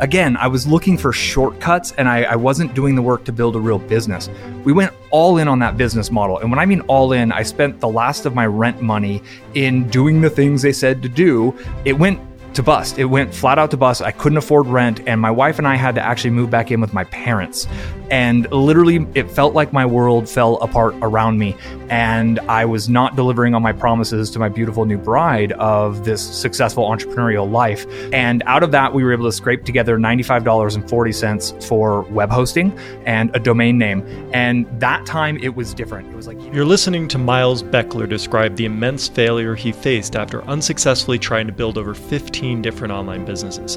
Again, I was looking for shortcuts and I, I, wasn't doing the work to build a real business. We went all in on that business model. And when I mean all in, I spent the last of my rent money in doing the things they said to do. It went to bust. It went flat out to bust. I couldn't afford rent, and my wife and I had to actually move back in with my parents. And literally, it felt like my world fell apart around me, and I was not delivering on my promises to my beautiful new bride of this successful entrepreneurial life. And out of that, we were able to scrape together $95.40 for web hosting and a domain name. And that time, it was different. It was like you're listening to Miles Beckler describe the immense failure he faced after unsuccessfully trying to build over 15 15 different online businesses.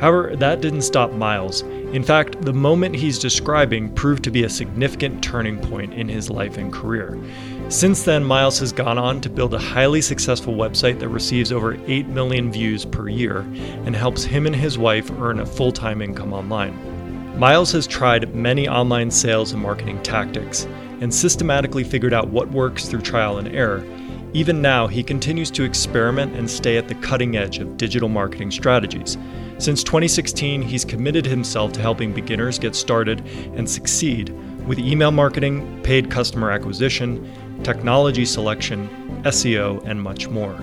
However, that didn't stop Miles. In fact, the moment he's describing proved to be a significant turning point in his life and career. Since then, Miles has gone on to build a highly successful website that receives over 8 million views per year and helps him and his wife earn a full time income online. Miles has tried many online sales and marketing tactics and systematically figured out what works through trial and error even now, he continues to experiment and stay at the cutting edge of digital marketing strategies. Since 2016, he's committed himself to helping beginners get started and succeed with email marketing, paid customer acquisition, technology selection, SEO, and much more.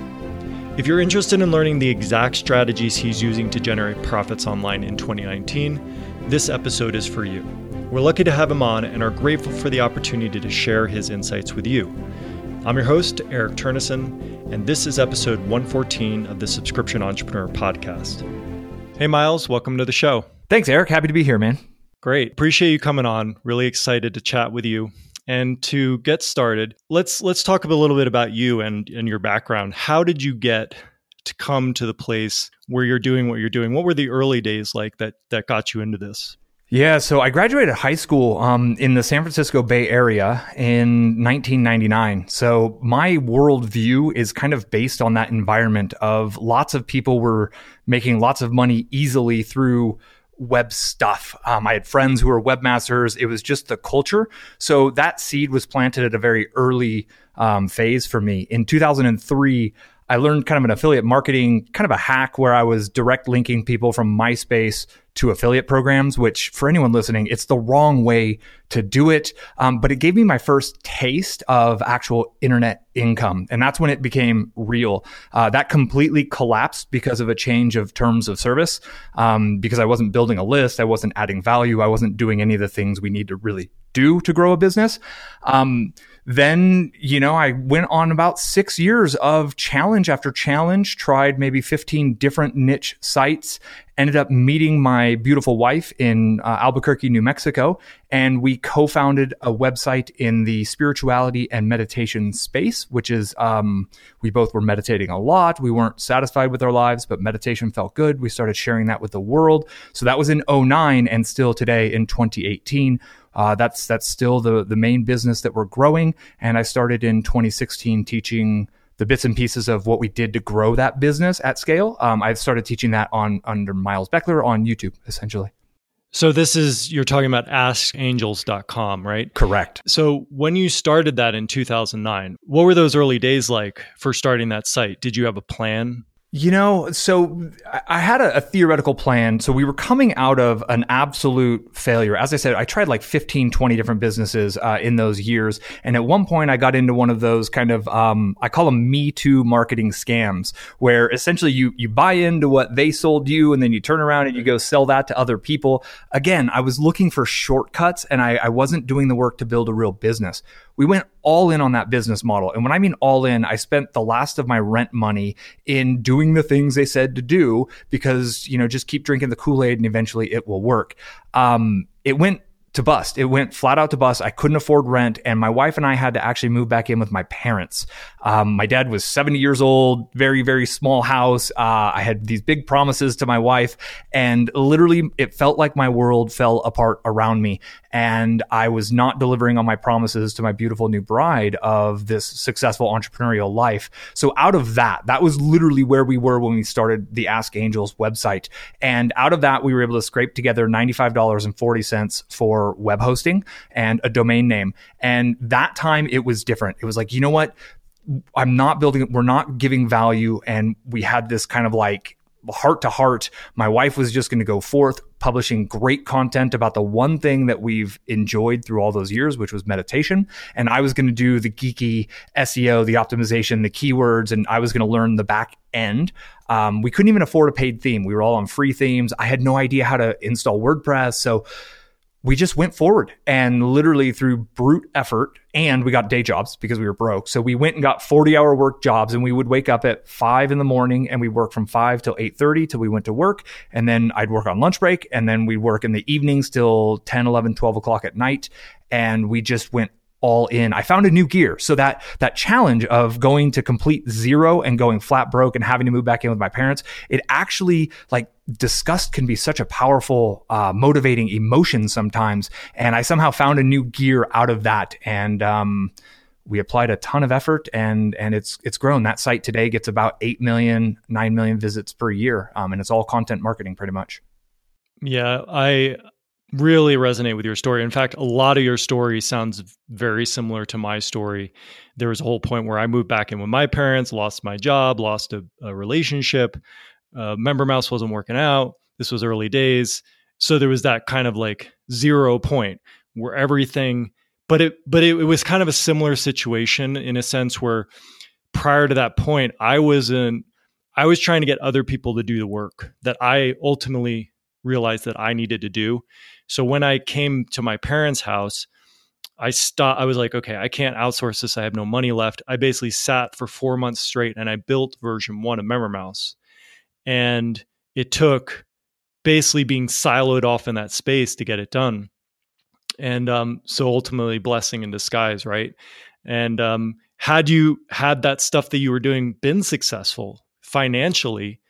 If you're interested in learning the exact strategies he's using to generate profits online in 2019, this episode is for you. We're lucky to have him on and are grateful for the opportunity to share his insights with you. I'm your host, Eric Turnnessen, and this is episode 114 of the Subscription Entrepreneur Podcast. Hey, Miles, welcome to the show. Thanks, Eric. Happy to be here, man. Great. Appreciate you coming on. Really excited to chat with you. And to get started, let's let's talk a little bit about you and, and your background. How did you get to come to the place where you're doing what you're doing? What were the early days like that that got you into this? Yeah, so I graduated high school um, in the San Francisco Bay Area in 1999. So my worldview is kind of based on that environment of lots of people were making lots of money easily through web stuff. Um, I had friends who were webmasters. It was just the culture. So that seed was planted at a very early um, phase for me. In 2003, I learned kind of an affiliate marketing, kind of a hack where I was direct linking people from MySpace to affiliate programs, which for anyone listening, it's the wrong way to do it. Um, but it gave me my first taste of actual internet income. And that's when it became real. Uh, that completely collapsed because of a change of terms of service. Um, because I wasn't building a list, I wasn't adding value, I wasn't doing any of the things we need to really do to grow a business. Um, then, you know, I went on about six years of challenge after challenge, tried maybe 15 different niche sites, ended up meeting my beautiful wife in uh, Albuquerque, New Mexico, and we co founded a website in the spirituality and meditation space, which is, um, we both were meditating a lot. We weren't satisfied with our lives, but meditation felt good. We started sharing that with the world. So that was in 09 and still today in 2018 uh, that's that's still the the main business that we're growing. And I started in 2016 teaching the bits and pieces of what we did to grow that business at scale. Um, I started teaching that on under Miles Beckler on YouTube, essentially. So this is you're talking about askangels.com, right? Correct. So when you started that in 2009, what were those early days like for starting that site? Did you have a plan you know, so I had a, a, theoretical plan. So we were coming out of an absolute failure. As I said, I tried like 15, 20 different businesses uh, in those years. And at one point, I got into one of those kind of, um, I call them Me Too marketing scams, where essentially you, you buy into what they sold you and then you turn around and you go sell that to other people. Again, I was looking for shortcuts and I, I wasn't doing the work to build a real business we went all in on that business model. And when I mean all in, I spent the last of my rent money in doing the things they said to do because, you know, just keep drinking the Kool Aid and eventually it will work. Um, it went to bust. It went flat out to bust. I couldn't afford rent, and my wife and I had to actually move back in with my parents. Um, my dad was 70 years old, very, very small house. Uh, I had these big promises to my wife, and literally, it felt like my world fell apart around me and I was not delivering on my promises to my beautiful new bride of this successful entrepreneurial life. So out of that, that was literally where we were when we started the Ask Angels website. And out of that, we were able to scrape together $95.40 for web hosting and a domain name. And that time it was different. It was like, you know what? I'm not building, we're not giving value. And we had this kind of like heart to heart. My wife was just going to go forth publishing great content about the one thing that we've enjoyed through all those years, which was meditation. And I was going to do the geeky SEO, the optimization, the keywords, and I was going to learn the back end. Um, we couldn't even afford a paid theme. We were all on free themes. I had no idea how to install WordPress. So we just went forward and literally through brute effort and we got day jobs because we were broke. So we went and got 40 hour work jobs and we would wake up at 5 in the morning and we work from 5 till 8.30 till we went to work. And then i'd work on lunch break and then we'd work in the evenings till 10 11 12 o'clock at night. And we just went all in. I found a new gear. So that that challenge of going to complete zero and going flat broke and having to move back in with my parents, it actually like disgust can be such a powerful, uh, motivating emotion sometimes. And I somehow found a new gear out of that. And um, we applied a ton of effort and and it's it's grown. That site today gets about 8 million, 9 million visits per year. Um, and it's all content marketing pretty much. Yeah, I really resonate with your story. In fact, a lot of your story sounds very similar to my story. There was a whole point where I moved back in with my parents, lost my job, lost a, a relationship, uh, Member Mouse wasn't working out. This was early days, so there was that kind of like zero point where everything. But it but it, it was kind of a similar situation in a sense where prior to that point, I was in. I was trying to get other people to do the work that I ultimately realized that I needed to do. So when I came to my parents' house, I stopped. I was like, okay, I can't outsource this. I have no money left. I basically sat for four months straight and I built version one of MemberMouse. And it took basically being siloed off in that space to get it done. And um, so ultimately, blessing in disguise, right? And um, had you had that stuff that you were doing been successful financially,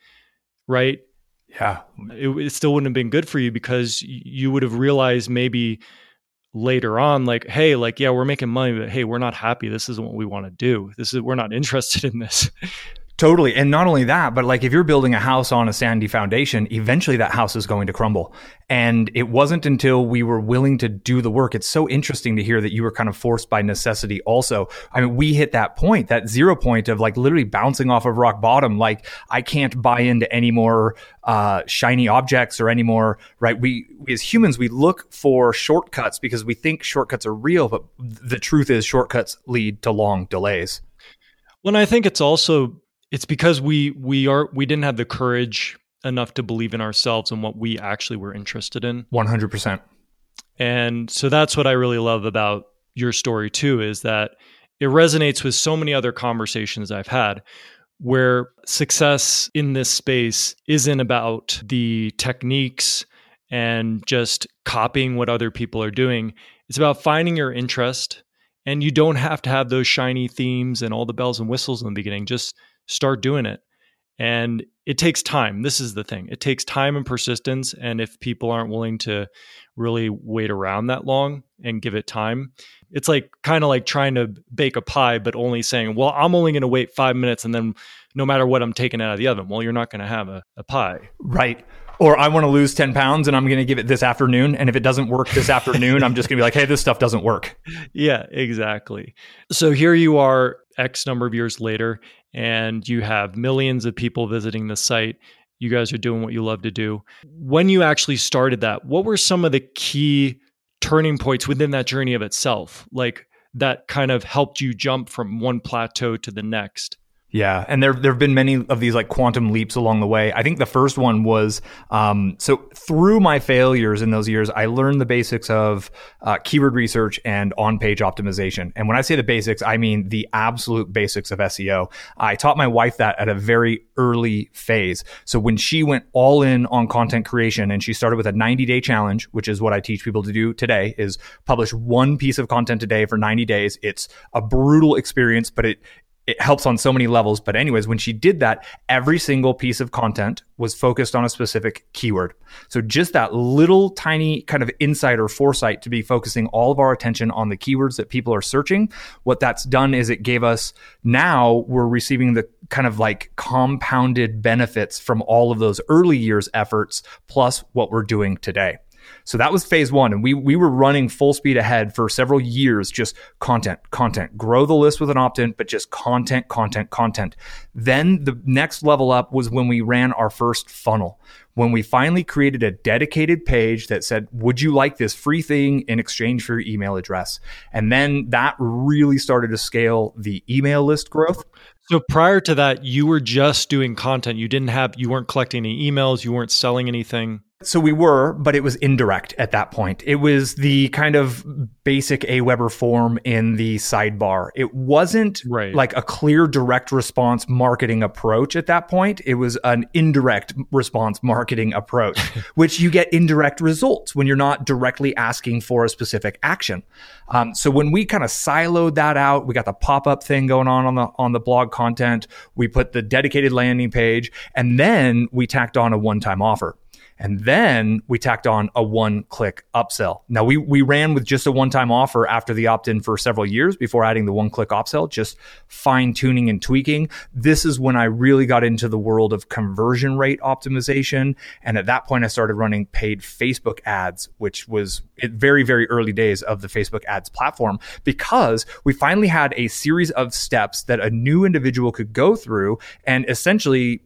right? Yeah. It, it, still wouldn't have been good for you because you would have realized maybe later on, like, hey, like, yeah, we're making money, but hey, we're not happy. This isn't what we want to do. This is, we're not interested in this. Totally. And not only that, but like if you're building a house on a sandy foundation, eventually that house is going to crumble. And it wasn't until we were willing to do the work. It's so interesting to hear that you were kind of forced by necessity also. I mean, we hit that point, that zero point of like literally bouncing off of rock bottom. Like I can't buy into any more uh, shiny objects or any more, right? We, we, as humans, we look for shortcuts because we think shortcuts are real, but the truth is shortcuts lead to long delays. Well, I think it's also it's because we we are we didn't have the courage enough to believe in ourselves and what we actually were interested in. 100% and so that's what i really love about your story too is that it resonates with so many other conversations i've had where success in this space isn't about the techniques and just copying what other people are doing. It's about finding your interest and you don't have to have those shiny themes and all the bells and whistles in the beginning. Just start doing it. And it takes time. This is the thing. It takes time and persistence. And if people aren't willing to really wait around that long and give it time, it's like kind of like trying to bake a pie, but only saying, well, I'm only going to wait five minutes and then no matter what I'm taking out of the oven, well, you're not going to have a, a pie. Right or I want to lose 10 pounds and I'm going to give it this afternoon. And if it doesn't work this afternoon, I'm just going to be like, hey, this stuff doesn't work. Yeah, exactly. So here you are, X number of years later, and you have millions of people visiting the site. You guys are doing what you love to do. When you actually started that, what were some of the key turning points within that journey of itself? Like that kind of helped you jump from one plateau to the next? Yeah, and there there have been many of these like quantum leaps along the way. I think the first one was um, so through my failures in those years, I learned the basics of uh, keyword research and on page optimization. And when I say the basics, I mean the absolute basics of SEO. I taught my wife that at a very early phase. So when she went all in on content creation and she started with a 90 day challenge, which is what I teach people to do today, is publish one piece of content a day for 90 days. It's a brutal experience, but it it helps on so many levels. But anyways, when she did that, every single piece of content was focused on a specific keyword. So just that little tiny kind of insight or foresight to be focusing all of our attention on the keywords that people are searching. What that's done is it gave us now we're receiving the kind of like compounded benefits from all of those early years efforts plus what we're doing today. So that was phase one. And we, we were running full speed ahead for several years, just content, content, grow the list with an opt in, but just content, content, content. Then the next level up was when we ran our first funnel when we finally created a dedicated page that said, Would you like this free thing in exchange for your email address? And then that really started to scale the email list growth. So prior to that, you were just doing content. You didn't have, you weren't collecting any emails, you weren't selling anything. So we were, but it was indirect at that point. It was the kind of basic Aweber form in the sidebar. It wasn't right. like a clear direct response marketing approach at that point. It was an indirect response marketing approach, which you get indirect results when you're not directly asking for a specific action. Um, so when we kind of siloed that out, we got the pop up thing going on on the on the blog content. We put the dedicated landing page, and then we tacked on a one time offer. And then we tacked on a one click upsell. Now we, we ran with just a one time offer after the opt in for several years before adding the one click upsell, just fine tuning and tweaking. This is when I really got into the world of conversion rate optimization. And at that point, I started running paid Facebook ads, which was very, very early days of the Facebook ads platform because we finally had a series of steps that a new individual could go through and essentially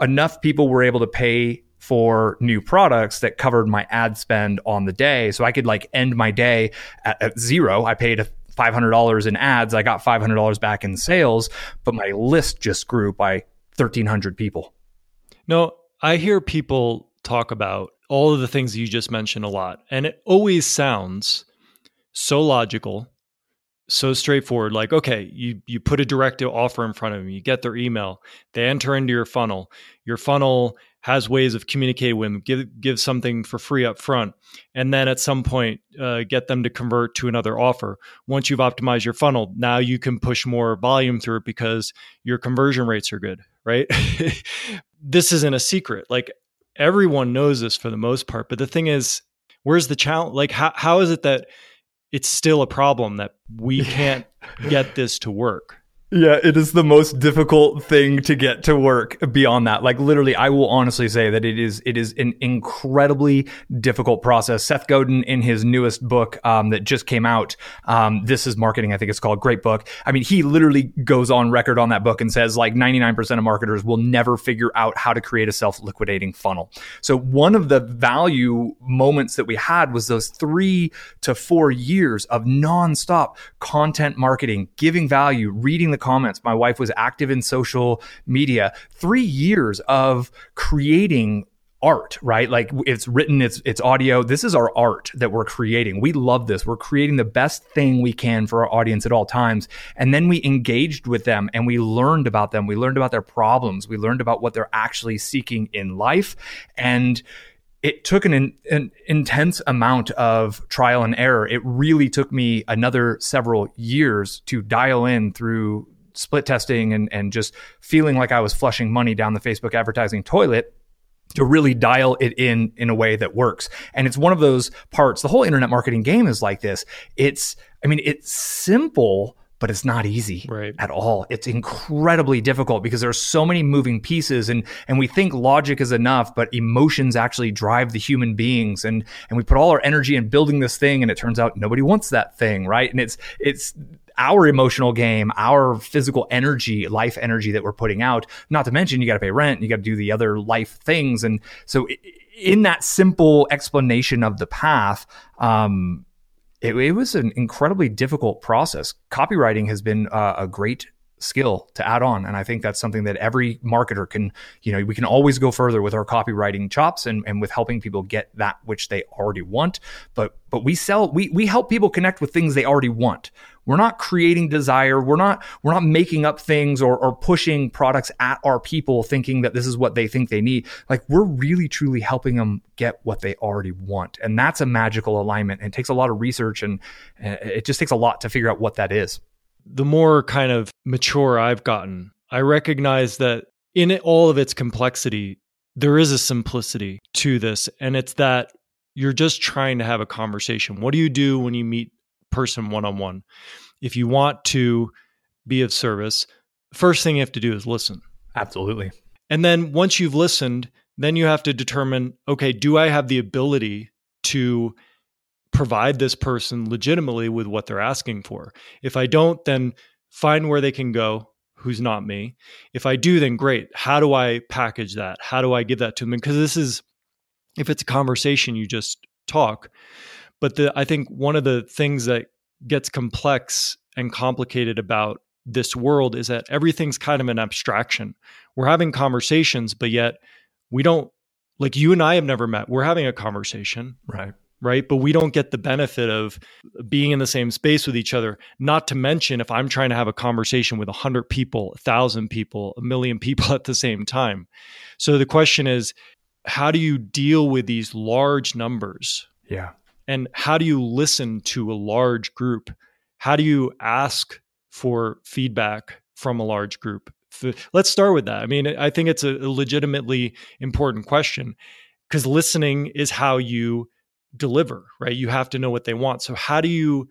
enough people were able to pay for new products that covered my ad spend on the day. So I could like end my day at, at zero. I paid $500 in ads. I got $500 back in sales, but my list just grew by 1,300 people. No, I hear people talk about all of the things you just mentioned a lot, and it always sounds so logical so straightforward like okay you you put a direct offer in front of them you get their email they enter into your funnel your funnel has ways of communicating with them give give something for free up front and then at some point uh, get them to convert to another offer. Once you've optimized your funnel now you can push more volume through it because your conversion rates are good right? This isn't a secret. Like everyone knows this for the most part but the thing is where's the challenge? Like how, how is it that it's still a problem that we can't get this to work. Yeah, it is the most difficult thing to get to work beyond that. Like literally, I will honestly say that it is it is an incredibly difficult process. Seth Godin in his newest book um, that just came out, um, This is Marketing, I think it's called, great book. I mean, he literally goes on record on that book and says like 99% of marketers will never figure out how to create a self-liquidating funnel. So one of the value moments that we had was those three to four years of nonstop content marketing, giving value, reading the comments. My wife was active in social media. Three years of creating art, right? Like it's written, it's it's audio. This is our art that we're creating. We love this. We're creating the best thing we can for our audience at all times. And then we engaged with them and we learned about them. We learned about their problems. We learned about what they're actually seeking in life. And it took an, an intense amount of trial and error. It really took me another several years to dial in through split testing and, and just feeling like I was flushing money down the Facebook advertising toilet to really dial it in in a way that works. And it's one of those parts, the whole internet marketing game is like this. It's, I mean, it's simple but it's not easy right. at all. It's incredibly difficult because there are so many moving pieces and and we think logic is enough, but emotions actually drive the human beings and and we put all our energy in building this thing and it turns out nobody wants that thing, right? And it's it's our emotional game, our physical energy, life energy that we're putting out. Not to mention you got to pay rent, you got to do the other life things and so in that simple explanation of the path, um, it, it was an incredibly difficult process. Copywriting has been uh, a great skill to add on and i think that's something that every marketer can you know we can always go further with our copywriting chops and, and with helping people get that which they already want but but we sell we we help people connect with things they already want we're not creating desire. We're not we're not making up things or, or pushing products at our people thinking that this is what they think they need. Like we're really truly helping them get what they already want. And that's a magical alignment. And it takes a lot of research and uh, it just takes a lot to figure out what that is. The more kind of mature I've gotten, I recognize that in all of its complexity, there is a simplicity to this. And it's that you're just trying to have a conversation. What do you do when you meet person one on one? If you want to be of service, first thing you have to do is listen. Absolutely. And then once you've listened, then you have to determine okay, do I have the ability to provide this person legitimately with what they're asking for. If I don't, then find where they can go who's not me. If I do, then great. How do I package that? How do I give that to them? Because this is, if it's a conversation, you just talk. But the, I think one of the things that gets complex and complicated about this world is that everything's kind of an abstraction. We're having conversations, but yet we don't, like you and I have never met. We're having a conversation. Right right? But we don't get the benefit of being in the same space with each other. Not to mention, if I'm trying to have a conversation with 100 people, 1,000 people, a million people at the same time. So the question is, how do you deal with these large numbers? Yeah. And how do you listen to a large group? How do you ask for feedback from a large group? Let's start with that. I mean, I think it's a legitimately important question because listening is how you deliver, right? You have to know what they want. So how do you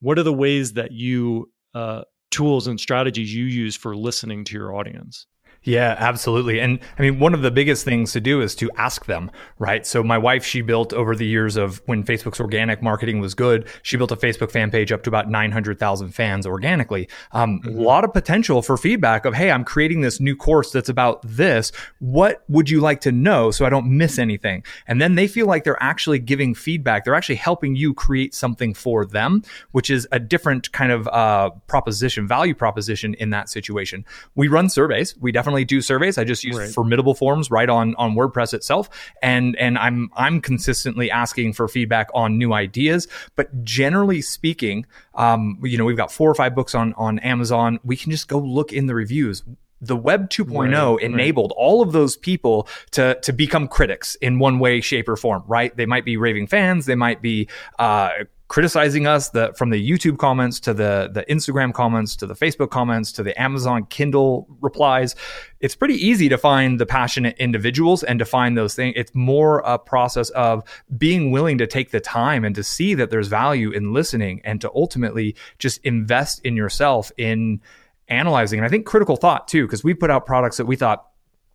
what are the ways that you uh, tools and strategies you use for listening to your audience? Yeah, absolutely. And I mean, one of the biggest things to do is to ask them, right? So my wife, she built over the years of when Facebook's organic marketing was good, she built a Facebook fan page up to about 900,000 fans organically. Um, mm-hmm. A lot of potential for feedback of, Hey, I'm creating this new course that's about this. What would you like to know so I don't miss anything? And then they feel like they're actually giving feedback. They're actually helping you create something for them, which is a different kind of, uh, proposition, value proposition in that situation. We run surveys. We definitely do surveys. I just use right. formidable forms right on on WordPress itself, and and I'm I'm consistently asking for feedback on new ideas. But generally speaking, um, you know, we've got four or five books on on Amazon. We can just go look in the reviews the web 2.0 right, enabled right. all of those people to to become critics in one way shape or form right they might be raving fans they might be uh, criticizing us the, from the YouTube comments to the, the Instagram comments to the Facebook comments to the Amazon Kindle replies. It's pretty easy to find the passionate individuals and to find those things. It's more a process of being willing to take the time and to see that there's value in listening and to ultimately just invest in yourself in analyzing. And I think critical thought too, because we put out products that we thought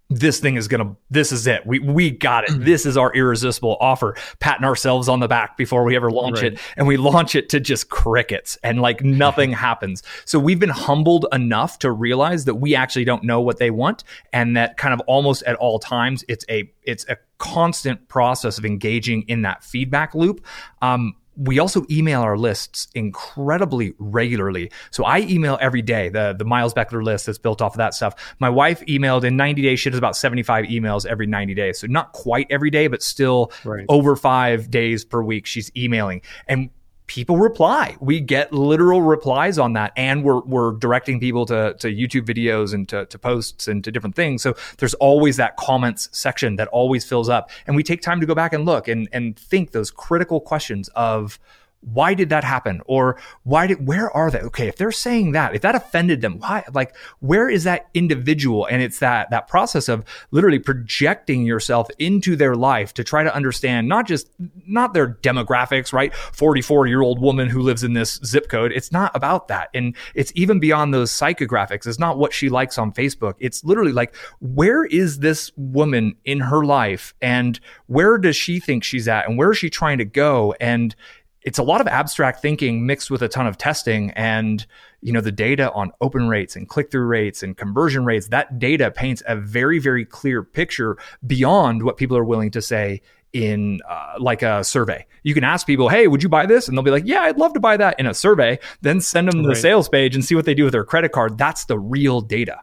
this thing is gonna this is it. We we got it. Mm-hmm. this is our irresistible offer. Patting ourselves on the back before we ever launch right. it. And we launch it to just crickets and like nothing happens. So we've been humbled enough to realize that we actually don't know what they want and that kind of almost at all times it's a it's a constant process of engaging in that feedback loop. Um, we also email our lists incredibly regularly. So I email every day the the Miles Beckler list that's built off of that stuff. My wife emailed in 90 days. She does about 75 emails every 90 days. So not quite every day, but still right. over five days per week. She's emailing. And people reply. We get literal replies on that, and we're we're directing people to to YouTube videos and to, to posts and to different things. So there's always that comments section that always fills up, and we take time to go back and look and and think those critical questions of why did that happen? Or why did where are they? Okay if they're saying that if that offended them why like where is that individual? And it's that that process of literally projecting yourself into their life to try to understand not just not their demographics right? 44 year old woman who lives in this zip code. It's not about that. And it's even beyond those psychographics. It's not what she likes on facebook. It's literally like where is this woman in her life? And where does she think she's at? And where is she trying to go? And it's a lot of abstract thinking mixed with a ton of testing and you know the data on open rates and click-through rates and conversion rates that data paints a very very clear picture beyond what people are willing to say in uh, like a survey. You can ask people hey would you buy this? And they'll be like yeah i'd love to buy that in a survey. Then send them right. the sales page and see what they do with their credit card. That's the real data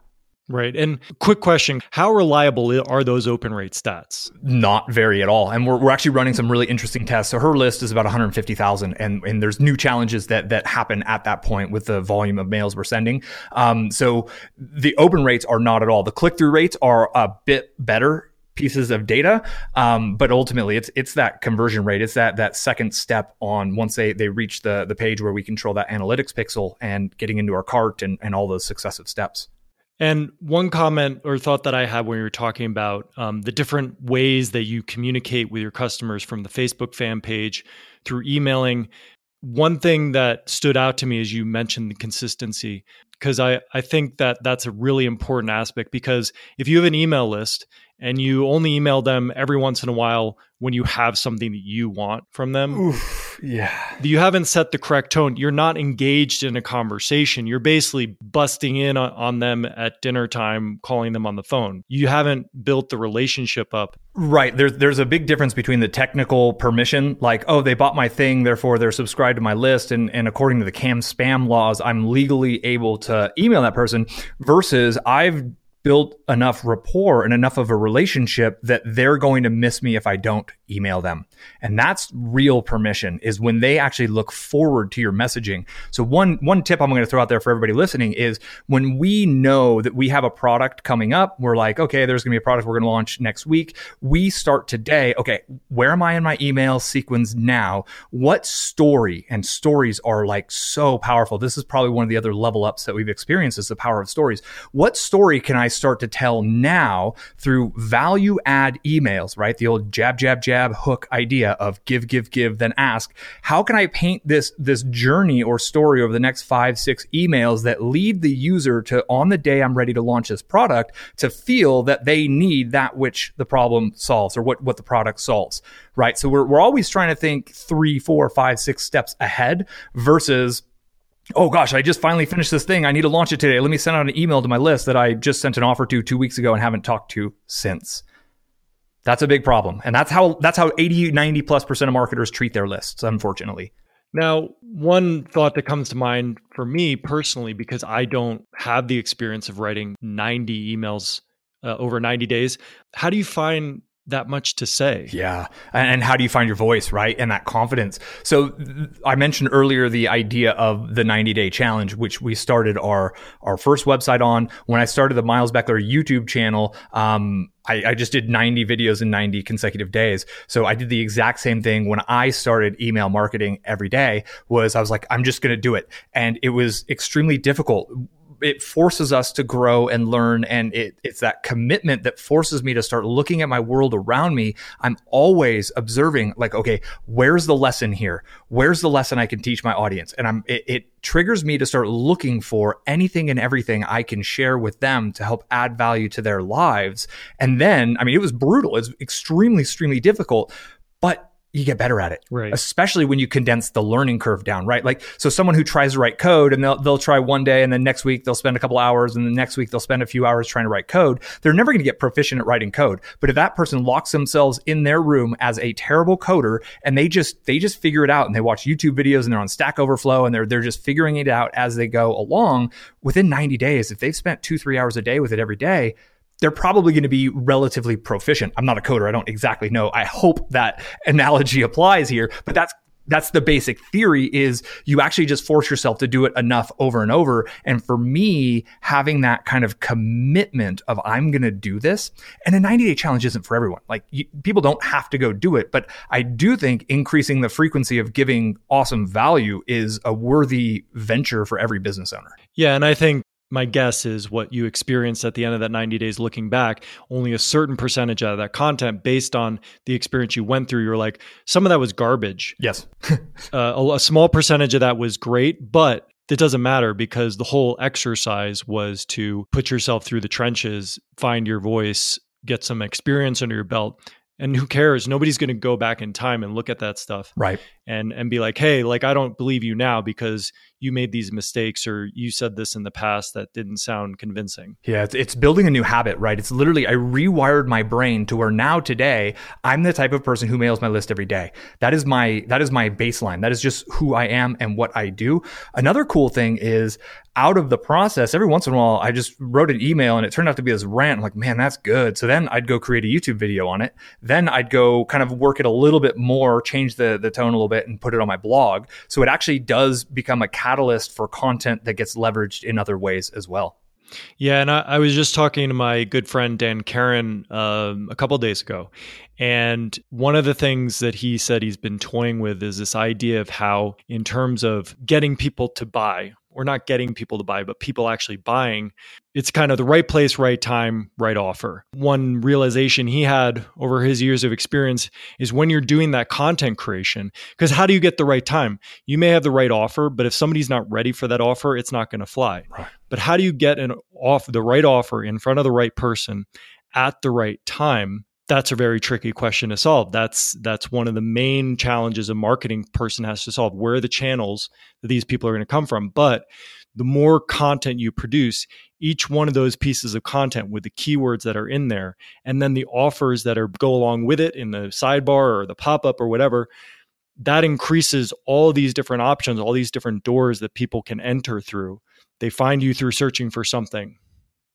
Right. And quick question How reliable are those open rate stats? Not very at all. And we're, we're actually running some really interesting tests. So her list is about 150,000, and, and there's new challenges that, that happen at that point with the volume of mails we're sending. Um, so the open rates are not at all. The click through rates are a bit better pieces of data. Um, but ultimately, it's it's that conversion rate. It's that that second step on once they they reach the the page where we control that analytics pixel and getting into our cart and and all those successive steps. And one comment or thought that I had when you were talking about um, the different ways that you communicate with your customers from the Facebook fan page through emailing, one thing that stood out to me is you mentioned the consistency because I, I think that that's a really important aspect because if you have an email list and you only email them every once in a while when you have something that you want from them. Oof, yeah. You haven't set the correct tone. You're not engaged in a conversation. You're basically busting in on them at dinner time, calling them on the phone. You haven't built the relationship up. Right. There's there's a big difference between the technical permission, like, oh, they bought my thing, therefore they're subscribed to my list, and, and according to the CAN-SPAM laws, I'm legally able to email that person, versus I've built enough rapport and enough of a relationship that they're going to miss me if I don't email them. And that's real permission is when they actually look forward to your messaging. So one one tip I'm going to throw out there for everybody listening is when we know that we have a product coming up, we're like, okay, there's going to be a product we're going to launch next week. We start today, okay, where am I in my email sequence now? What story and stories are like so powerful. This is probably one of the other level ups that we've experienced is the power of stories. What story can I start to tell now through value add emails, right? The old jab, jab, jab hook idea of give, give, give, then ask. How can I paint this, this journey or story over the next five, six emails that lead the user to on the day I'm ready to launch this product to feel that they need that which the problem solves or what, what the product solves, right? So we're, we're always trying to think three, four, five, six steps ahead versus oh gosh, I just finally finished this thing. I need to launch it today. Let me send out an email to my list that I just sent an offer to two weeks ago and haven't talked to since. That's a big problem. And that's how that's how 80, 90 plus percent of marketers treat their lists, unfortunately. Now, one thought that comes to mind for me personally, because I don't have the experience of writing 90 emails uh, over 90 days, how do you find that much to say. Yeah. And how do you find your voice, right? And that confidence. So I mentioned earlier the idea of the 90 day challenge, which we started our, our first website on. When I started the Miles Beckler YouTube channel, um, I, I, just did 90 videos in 90 consecutive days. So I did the exact same thing when I started email marketing every day was I was like, I'm just going to do it. And it was extremely difficult it forces us to grow and learn and it, it's that commitment that forces me to start looking at my world around me. I'm always observing like okay where's the lesson here? Where's the lesson i can teach my audience? And i'm it, it triggers me to start looking for anything and everything i can share with them to help add value to their lives. And then i mean it was brutal. It's extremely extremely difficult. But you get better at it. Right. Especially when you condense the learning curve down, right? Like, so someone who tries to write code and they'll, they'll try one day and then next week they'll spend a couple hours and the next week they'll spend a few hours trying to write code. They're never going to get proficient at writing code. But if that person locks themselves in their room as a terrible coder and they just, they just figure it out and they watch YouTube videos and they're on Stack Overflow and they're, they're just figuring it out as they go along within 90 days, if they've spent two, three hours a day with it every day, they're probably going to be relatively proficient. I'm not a coder. I don't exactly know. I hope that analogy applies here, but that's that's the basic theory is you actually just force yourself to do it enough over and over. And for me, having that kind of commitment of I'm going to do this and a 90 day challenge isn't for everyone. Like you, people don't have to go do it, but I do think increasing the frequency of giving awesome value is a worthy venture for every business owner. Yeah. And I think my guess is what you experienced at the end of that 90 days looking back only a certain percentage out of that content based on the experience you went through you're like some of that was garbage. Yes. Uh, a, a, small percentage of that was great but it doesn't matter because the whole exercise was to put yourself through the trenches find your voice get some experience under your belt and who cares? Nobody's going to go back in time and look at that stuff right. and and be like hey like i don't believe you now because you made these mistakes or you said this in the past that didn't sound convincing yeah it's, it's building a new habit right it's literally i rewired my brain to where now today i'm the type of person who mails my list every day that is my that is my baseline that is just who i am and what i do another cool thing is out of the process, every once in a while, I just wrote an email and it turned out to be this rant. I'm like, man, that's good. So then I'd go create a YouTube video on it. Then I'd go kind of work it a little bit more, change the, the tone a little bit and put it on my blog. So it actually does become a catalyst for content that gets leveraged in other ways as well. Yeah, and I, I, was just talking to my good friend Dan Karen um, a couple days ago, and one of the things that he said he's been toying with is this idea of how, in terms of getting people to buy, we're not getting people to buy, but people actually buying. It's kind of the right place, right time, right offer. One realization he had over his years of experience is when you're doing that content creation, because how do you get the right time? You may have the right offer, but if somebody's not ready for that offer, it's not going to fly. Right. But how do you get an off the right offer in front of the right person at the right time that's a very tricky question to solve. That's that's one of the main challenges a marketing person has to solve. Where are the channels that these people are going to come from? But the more content you produce each one of those pieces of content with the keywords that are in there and then the offers that are go along with it in the sidebar or the pop-up or whatever that increases all these different options all these different doors that people can enter through. They find you through searching for something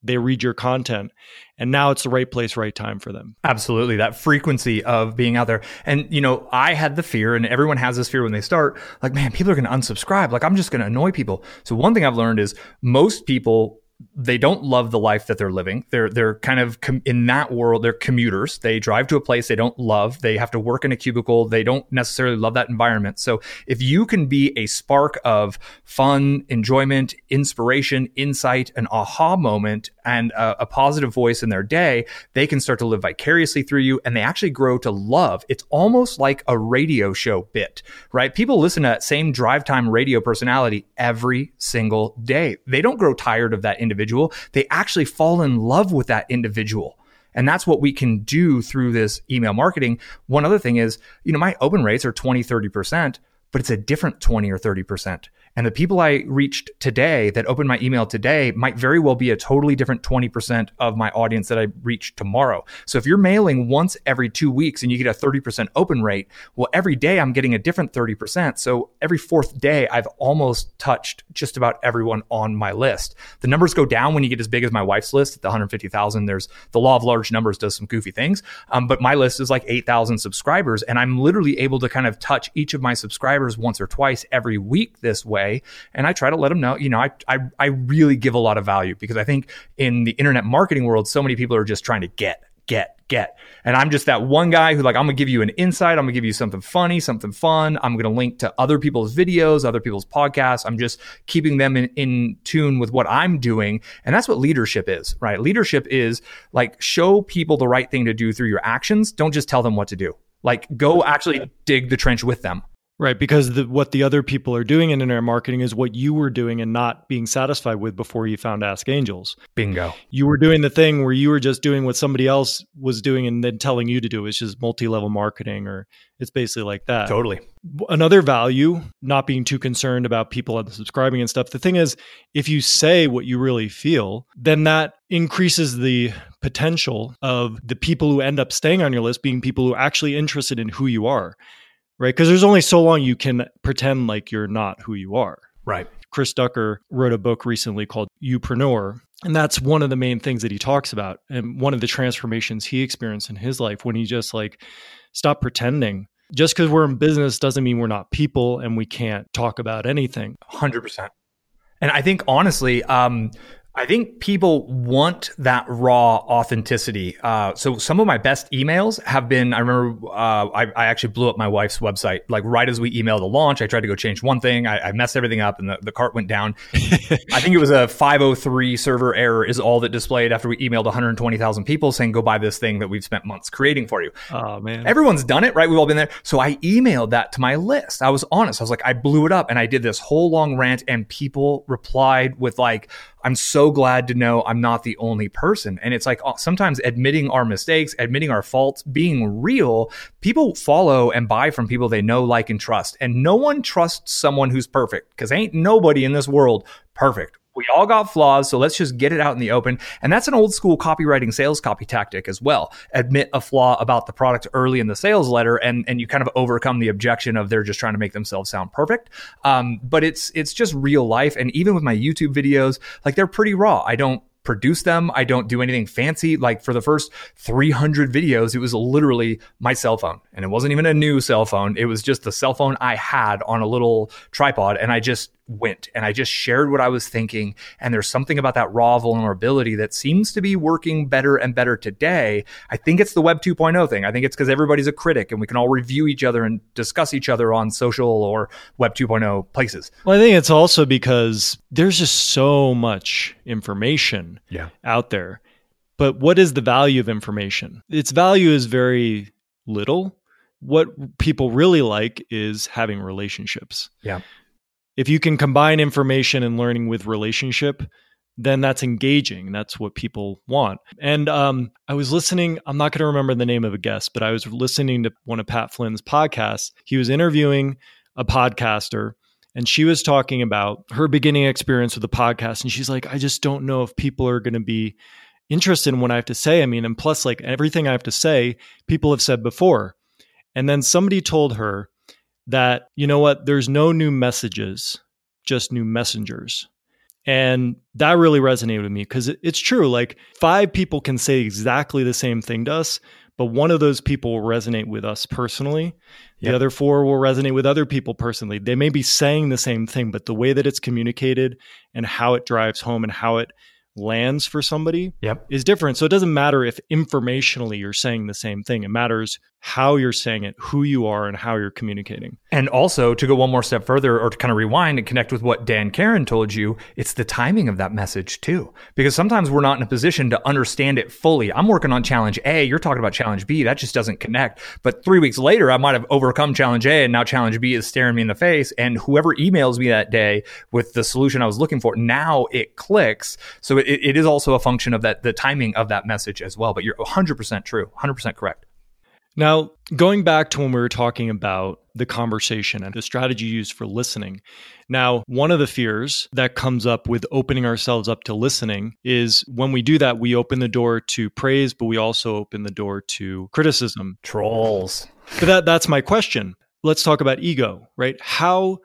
they read your content. And now it's the right place right time for them. Absolutely. That frequency of being out there. And you know i had the fear and everyone has this fear when they start like man people are going to unsubscribe. Like i'm just going to annoy people. So one thing i've learned is most people they don't love the life that they're living. They're they're kind of com- in that world. They're commuters. They drive to a place they don't love. They have to work in a cubicle. They don't necessarily love that environment. So if you can be a spark of fun, enjoyment, inspiration, insight, an aha moment, and a, a positive voice in their day, they can start to live vicariously through you, and they actually grow to love. It's almost like a radio show bit, right? People listen to that same drive time radio personality every single day. They don't grow tired of that individual. Individual, they actually fall in love with that individual. And that's what we can do through this email marketing. One other thing is, you know, my open rates are 20, 30%, but it's a different 20 or 30%. And the people I reached today that opened my email today might very well be a totally different 20% of my audience that I reach tomorrow. So if you're mailing once every two weeks and you get a 30% open rate, well, every day I'm getting a different 30%. So every fourth day, I've almost touched just about everyone on my list. The numbers go down when you get as big as my wife's list at the 150,000. There's the law of large numbers does some goofy things. Um, but my list is like 8,000 subscribers and I'm literally able to kind of touch each of my subscribers once or twice every week this way way. And I try to let them know, you know, I, I, I really give a lot of value because I think in the internet marketing world, so many people are just trying to get, get, get. And I'm just that one guy who like, I'm gonna give you an insight. I'm gonna give you something funny, something fun. I'm gonna link to other people's videos, other people's podcasts. I'm just keeping them in, in tune with what I'm doing. And that's what leadership is, right? Leadership is like show people the right thing to do through your actions. Don't just tell them what to do. Like go actually dig the trench with them. Right, because the, what the other people are doing in internet marketing is what you were doing and not being satisfied with before you found Ask Angels. Bingo. You were doing the thing where you were just doing what somebody else was doing and then telling you to do, which is multi-level marketing, or it's basically like that. Totally. Another value, not being too concerned about people unsubscribing and stuff. The thing is, if you say what you really feel, then that increases the potential of the people who end up staying on your list being people who are actually interested in who you are right? Because there's only so long you can pretend like you're not who you are. Right. Chris Ducker wrote a book recently called Youpreneur. And that's one of the main things that he talks about. And one of the transformations he experienced in his life when he just like stopped pretending. Just because we're in business doesn't mean we're not people and we can't talk about anything. 100%. And I think honestly, um, I think people want that raw authenticity. Uh, so some of my best emails have been. I remember uh, I, I, actually blew up my wife's website like right as we emailed the launch. I tried to go change one thing. I, I messed everything up, and the, the cart went down. I think it was a 503 server error is all that displayed after we emailed 120,000 people saying go buy this thing that we've spent months creating for you. Oh man, everyone's done it, right? We've all been there. So I emailed that to my list. I was honest. I was like, I blew it up, and I did this whole long rant, and people replied with like I'm so glad to know I'm not the only person. And it's like uh, sometimes admitting our mistakes, admitting our faults, being real, people follow and buy from people they know, like, and trust. And no one trusts someone who's perfect because ain't nobody in this world perfect we all got flaws, so let's just get it out in the open. And that's an old school copywriting sales copy tactic as well. Admit a flaw about the product early in the sales letter, and and you kind of overcome the objection of they're just trying to make themselves sound perfect. Um, but it's it's just real life, and even with my YouTube videos, like they're pretty raw. I don't produce them. I don't do anything fancy. Like for the first 300 videos, it was literally my cell phone. And it wasn't even a new cell phone. It was just the cell phone I had on a little tripod. And I just went and I just shared what I was thinking. And there's something about that raw vulnerability that seems to be working better and better today. I think it's the Web 2.0 thing. I think it's because everybody's a critic and we can all review each other and discuss each other on social or Web 2.0 places. Well, I think it's also because there's just so much information yeah. out there. But what is the value of information? Its value is very little. What people really like is having relationships. Yeah if you can combine information and learning with relationship, then that's engaging. That's what people want. And um, I was listening, I'm not going to remember the name of a guest, but I was listening to one of Pat Flynn's podcasts. He was interviewing a podcaster and she was talking about her beginning experience with the podcast. And she's like, I just don't know if people are going to be interested in what I have to say. I mean, and plus, like everything I have to say, people have said before. And then somebody told her that, you know what, there's no new messages, just new messengers. And that really resonated with me because it's true. Like five people can say exactly the same thing to us, but one of those people will resonate with us personally. The yep. other four will resonate with other people personally. They may be saying the same thing, but the way that it's communicated and how it drives home and how it lands for somebody yep. is different. So it doesn't matter if informationally you're saying the same thing. It matters how you're saying it, who you are, and how you're communicating. And also to go one more step further or to kind of rewind and connect with what Dan Karen told you, it's the timing of that message too. Because sometimes we're not in a position to understand it fully. I'm working on challenge A, you're talking about challenge B, that just doesn't connect. But three weeks later, I might have overcome challenge A and now challenge B is staring me in the face. And whoever emails me that day with the solution I was looking for, now it clicks. So it, it is also a function of that, the timing of that message as well. But you're 100% true, 100% correct. Now, going back to when we were talking about the conversation and the strategy used for listening. Now, one of the fears that comes up with opening ourselves up to listening is when we do that, we open the door to praise, but we also open the door to criticism. Trolls. But that, that's my question. Let's talk about ego, right? How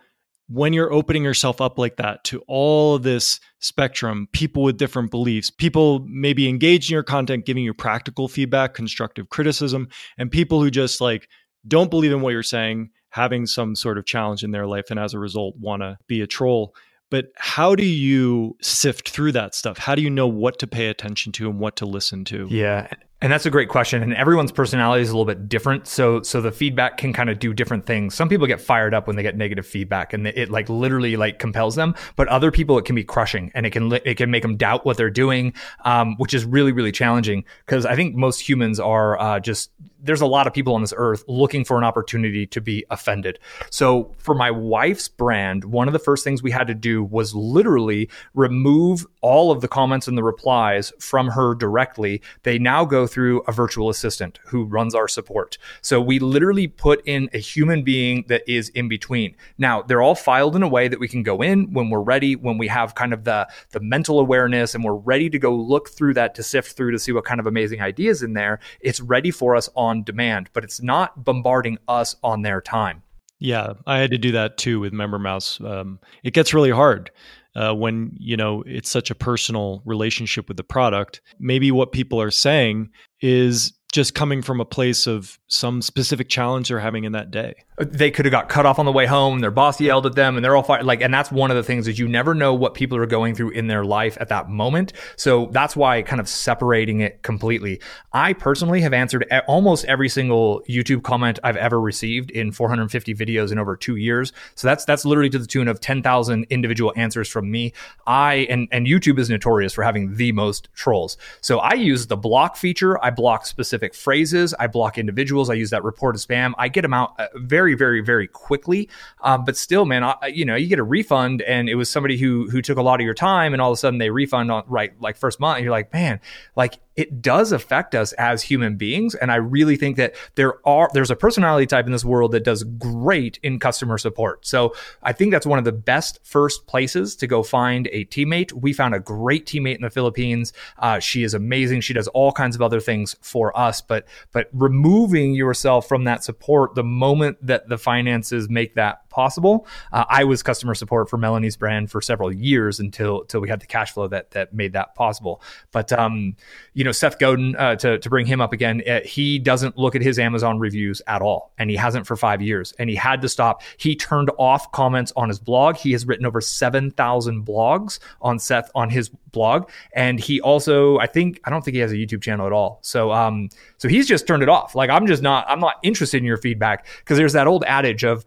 when you're opening yourself up like that to all of this spectrum, people with different beliefs, people maybe engaged in your content, giving you practical feedback, constructive criticism, and people who just like don't believe in what you're saying, having some sort of challenge in their life, and as a result, want to be a troll. But how do you sift through that stuff? How do you know what to pay attention to and what to listen to? Yeah. And that's a great question. And everyone's personality is a little bit different. So, so the feedback can kind of do different things. Some people get fired up when they get negative feedback and it like literally like compels them. But other people, it can be crushing and it can, it can make them doubt what they're doing, um, which is really, really challenging. Cause I think most humans are, uh, just, there's a lot of people on this earth looking for an opportunity to be offended. So for my wife's brand, one of the first things we had to do was literally remove all of the comments and the replies from her directly. They now go through a virtual assistant who runs our support. So we literally put in a human being that is in between. Now, they're all filed in a way that we can go in when we're ready, when we have kind of the, the mental awareness and we're ready to go look through that to sift through to see what kind of amazing ideas in there. It's ready for us on demand, but it's not bombarding us on their time. Yeah, I had to do that too with MemberMouse. Um, it gets really hard uh, when you know it's such a personal relationship with the product. Maybe what people are saying is just coming from a place of some specific challenge they're having in that day. Uh, they could have got cut off on the way home. Their boss yelled at them, and they're all fired. Like, and that's one of the things is you never know what people are going through in their life at that moment. So that's why kind of separating it completely. I personally have answered almost every single YouTube comment I've ever received in 450 videos in over two years. So that's that's literally to the tune of 10,000 individual answers from me. I and and YouTube is notorious for having the most trolls. So I use the block feature. I block specific phrases. I block individuals. I use that report as spam. I get them out uh, very, very, very quickly. Um, but still, man, I, you know, you get a refund, and it was somebody who who took a lot of your time, and all of a sudden they refund on right like first month. You're like, man, like it does affect us as human beings. And I really think that there are there's a personality type in this world that does great in customer support. So I think that's one of the best first places to go find a teammate. We found a great teammate in the Philippines. Uh, she is amazing. She does all kinds of other things for us, but but removing yourself from that support the moment that the finances make that possible. Uh, I was customer support for Melanie's brand for several years until until we had the cash flow that that made that possible. But um, you know, Seth Godin, uh, to to bring him up again, uh, he doesn't look at his Amazon reviews at all, and he hasn't for five years, and he had to stop. He turned off comments on his blog. He has written over seven thousand blogs on Seth on his blog, and he also, I think, I don't think he has a YouTube channel at all. So um, so he's just turned it off. Like I'm just not, I'm not interested in your feedback because there's that old adage of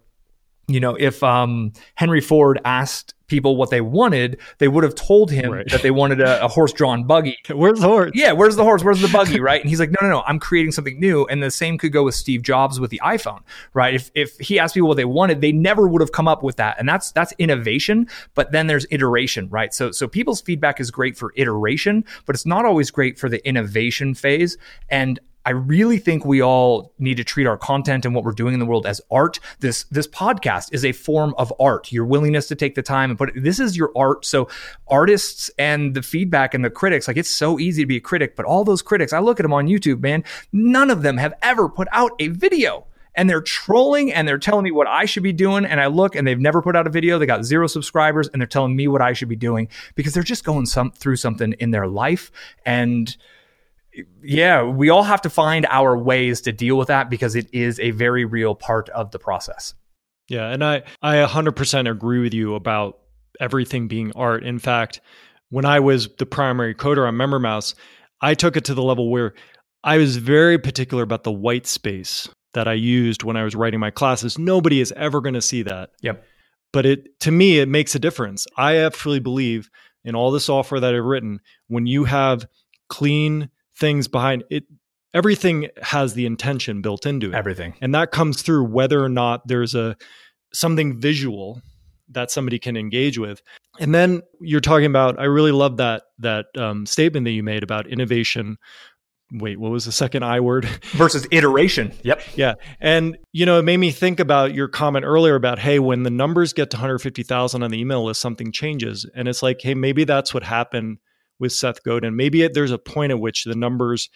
you know, if um, Henry Ford asked people what they wanted, they would have told him right. that they wanted a, a horse drawn buggy. Where's the horse? Yeah, where's the horse? Where's the buggy? Right. And he's like, no, no, no, I'm creating something new. And the same could go with Steve Jobs with the iPhone, right? If, if he asked people what they wanted, they never would have come up with that. And that's, that's innovation. But then there's iteration, right? So, so people's feedback is great for iteration, but it's not always great for the innovation phase. And I really think we all need to treat our content and what we're doing in the world as art. This this podcast is a form of art. Your willingness to take the time and put it, this is your art. So artists and the feedback and the critics, like it's so easy to be a critic, but all those critics, I look at them on YouTube, man, none of them have ever put out a video and they're trolling and they're telling me what I should be doing. And I look and they've never put out a video. They got zero subscribers and they're telling me what I should be doing because they're just going some through something in their life and yeah, we all have to find our ways to deal with that because it is a very real part of the process. Yeah, and I I 100% agree with you about everything being art. In fact, when I was the primary coder on MemberMouse, I took it to the level where I was very particular about the white space that I used when I was writing my classes. Nobody is ever going to see that. Yep. But it to me it makes a difference. I actually believe in all the software that I've written when you have clean things behind it. Everything has the intention built into it. Everything. And that comes through whether or not there's a something visual that somebody can engage with. And then you're talking about i really love that that um, statement that you made about innovation. Wait what was the second i word? Versus iteration. Yep. Yeah. And you know it made me think about your comment earlier about hey when the numbers get to 150000 on the email list something changes. And it's like hey maybe that's what happened with Seth Godin. Maybe there's a point at which the numbers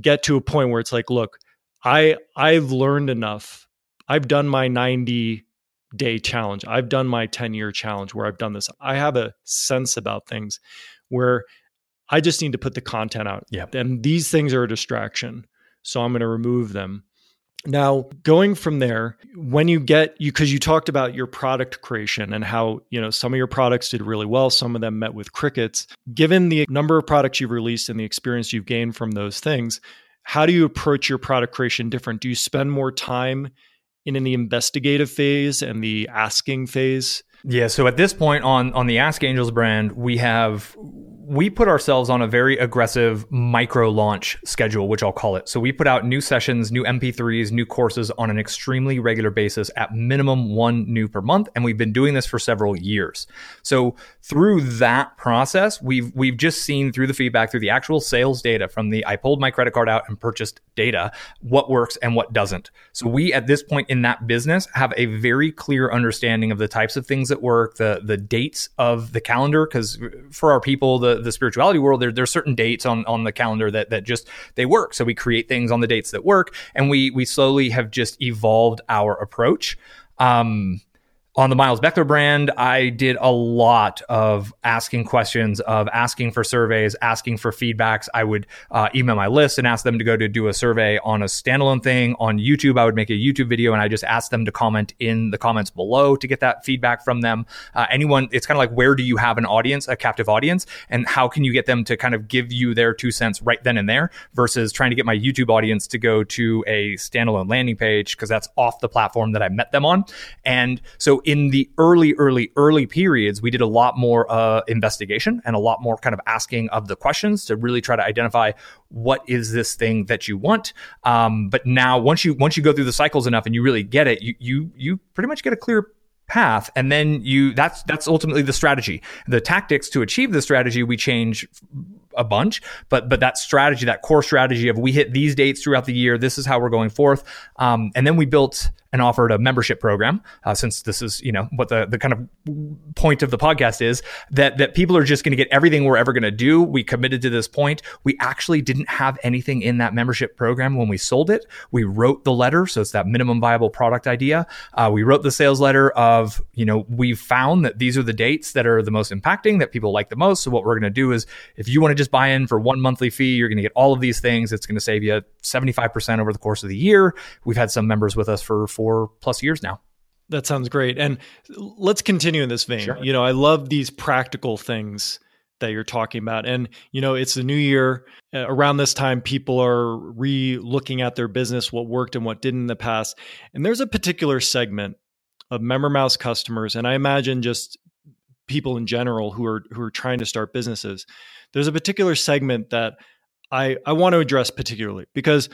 get to a point where it's like, look, I I've learned enough. I've done my 90 day challenge. I've done my 10 year challenge where I've done this. I have a sense about things where I just need to put the content out. Yeah. And these things are a distraction. So I'm going to remove them. Now, going from there, when you get you because you talked about your product creation and how, you know, some of your products did really well, some of them met with crickets. Given the number of products you've released and the experience you've gained from those things, how do you approach your product creation different? Do you spend more time in, in the investigative phase and the asking phase? Yeah, so at this point on on the Ask Angels brand, we have we put ourselves on a very aggressive micro launch schedule, which I'll call it. So we put out new sessions, new MP3s, new courses on an extremely regular basis at minimum one new per month. And we've been doing this for several years. So through that process, we've, we've just seen through the feedback, through the actual sales data from the, I pulled my credit card out and purchased data, what works and what doesn't. So we at this point in that business have a very clear understanding of the types of things that work, the, the dates of the calendar. Cause for our people, the, the spirituality world, there there's certain dates on on the calendar that that just they work. So we create things on the dates that work, and we we slowly have just evolved our approach. Um, on the Miles Beckler brand, I did a lot of asking questions, of asking for surveys, asking for feedbacks. I would uh, email my list and ask them to go to do a survey on a standalone thing. On YouTube, I would make a YouTube video and I just ask them to comment in the comments below to get that feedback from them. Uh, anyone, it's kind of like where do you have an audience, a captive audience, and how can you get them to kind of give you their two cents right then and there versus trying to get my YouTube audience to go to a standalone landing page because that's off the platform that I met them on. And so in the early, early, early periods, we did a lot more uh, investigation and a lot more kind of asking of the questions to really try to identify what is this thing that you want. Um, but now, once you once you go through the cycles enough and you really get it, you you you pretty much get a clear path and then you that's that's ultimately the strategy the tactics to achieve the strategy we change a bunch but but that strategy that core strategy of we hit these dates throughout the year this is how we're going forth um, and then we built and offered a membership program, uh, since this is you know what the the kind of point of the podcast is that that people are just going to get everything we're ever going to do. We committed to this point. We actually didn't have anything in that membership program when we sold it. We wrote the letter, so it's that minimum viable product idea. Uh, we wrote the sales letter of you know we've found that these are the dates that are the most impacting that people like the most. So what we're going to do is if you want to just buy in for one monthly fee, you're going to get all of these things. It's going to save you 75% over the course of the year. We've had some members with us for four plus years now. That sounds great. And let's continue in this vein. Sure. You know, I love these practical things that you're talking about. And, you know, it's the new year. Uh, around this time, people are re looking at their business, what worked and what didn't in the past. And there's a particular segment of MemberMouse customers, and I imagine just people in general who are who are trying to start businesses, there's a particular segment that I, I want to address particularly because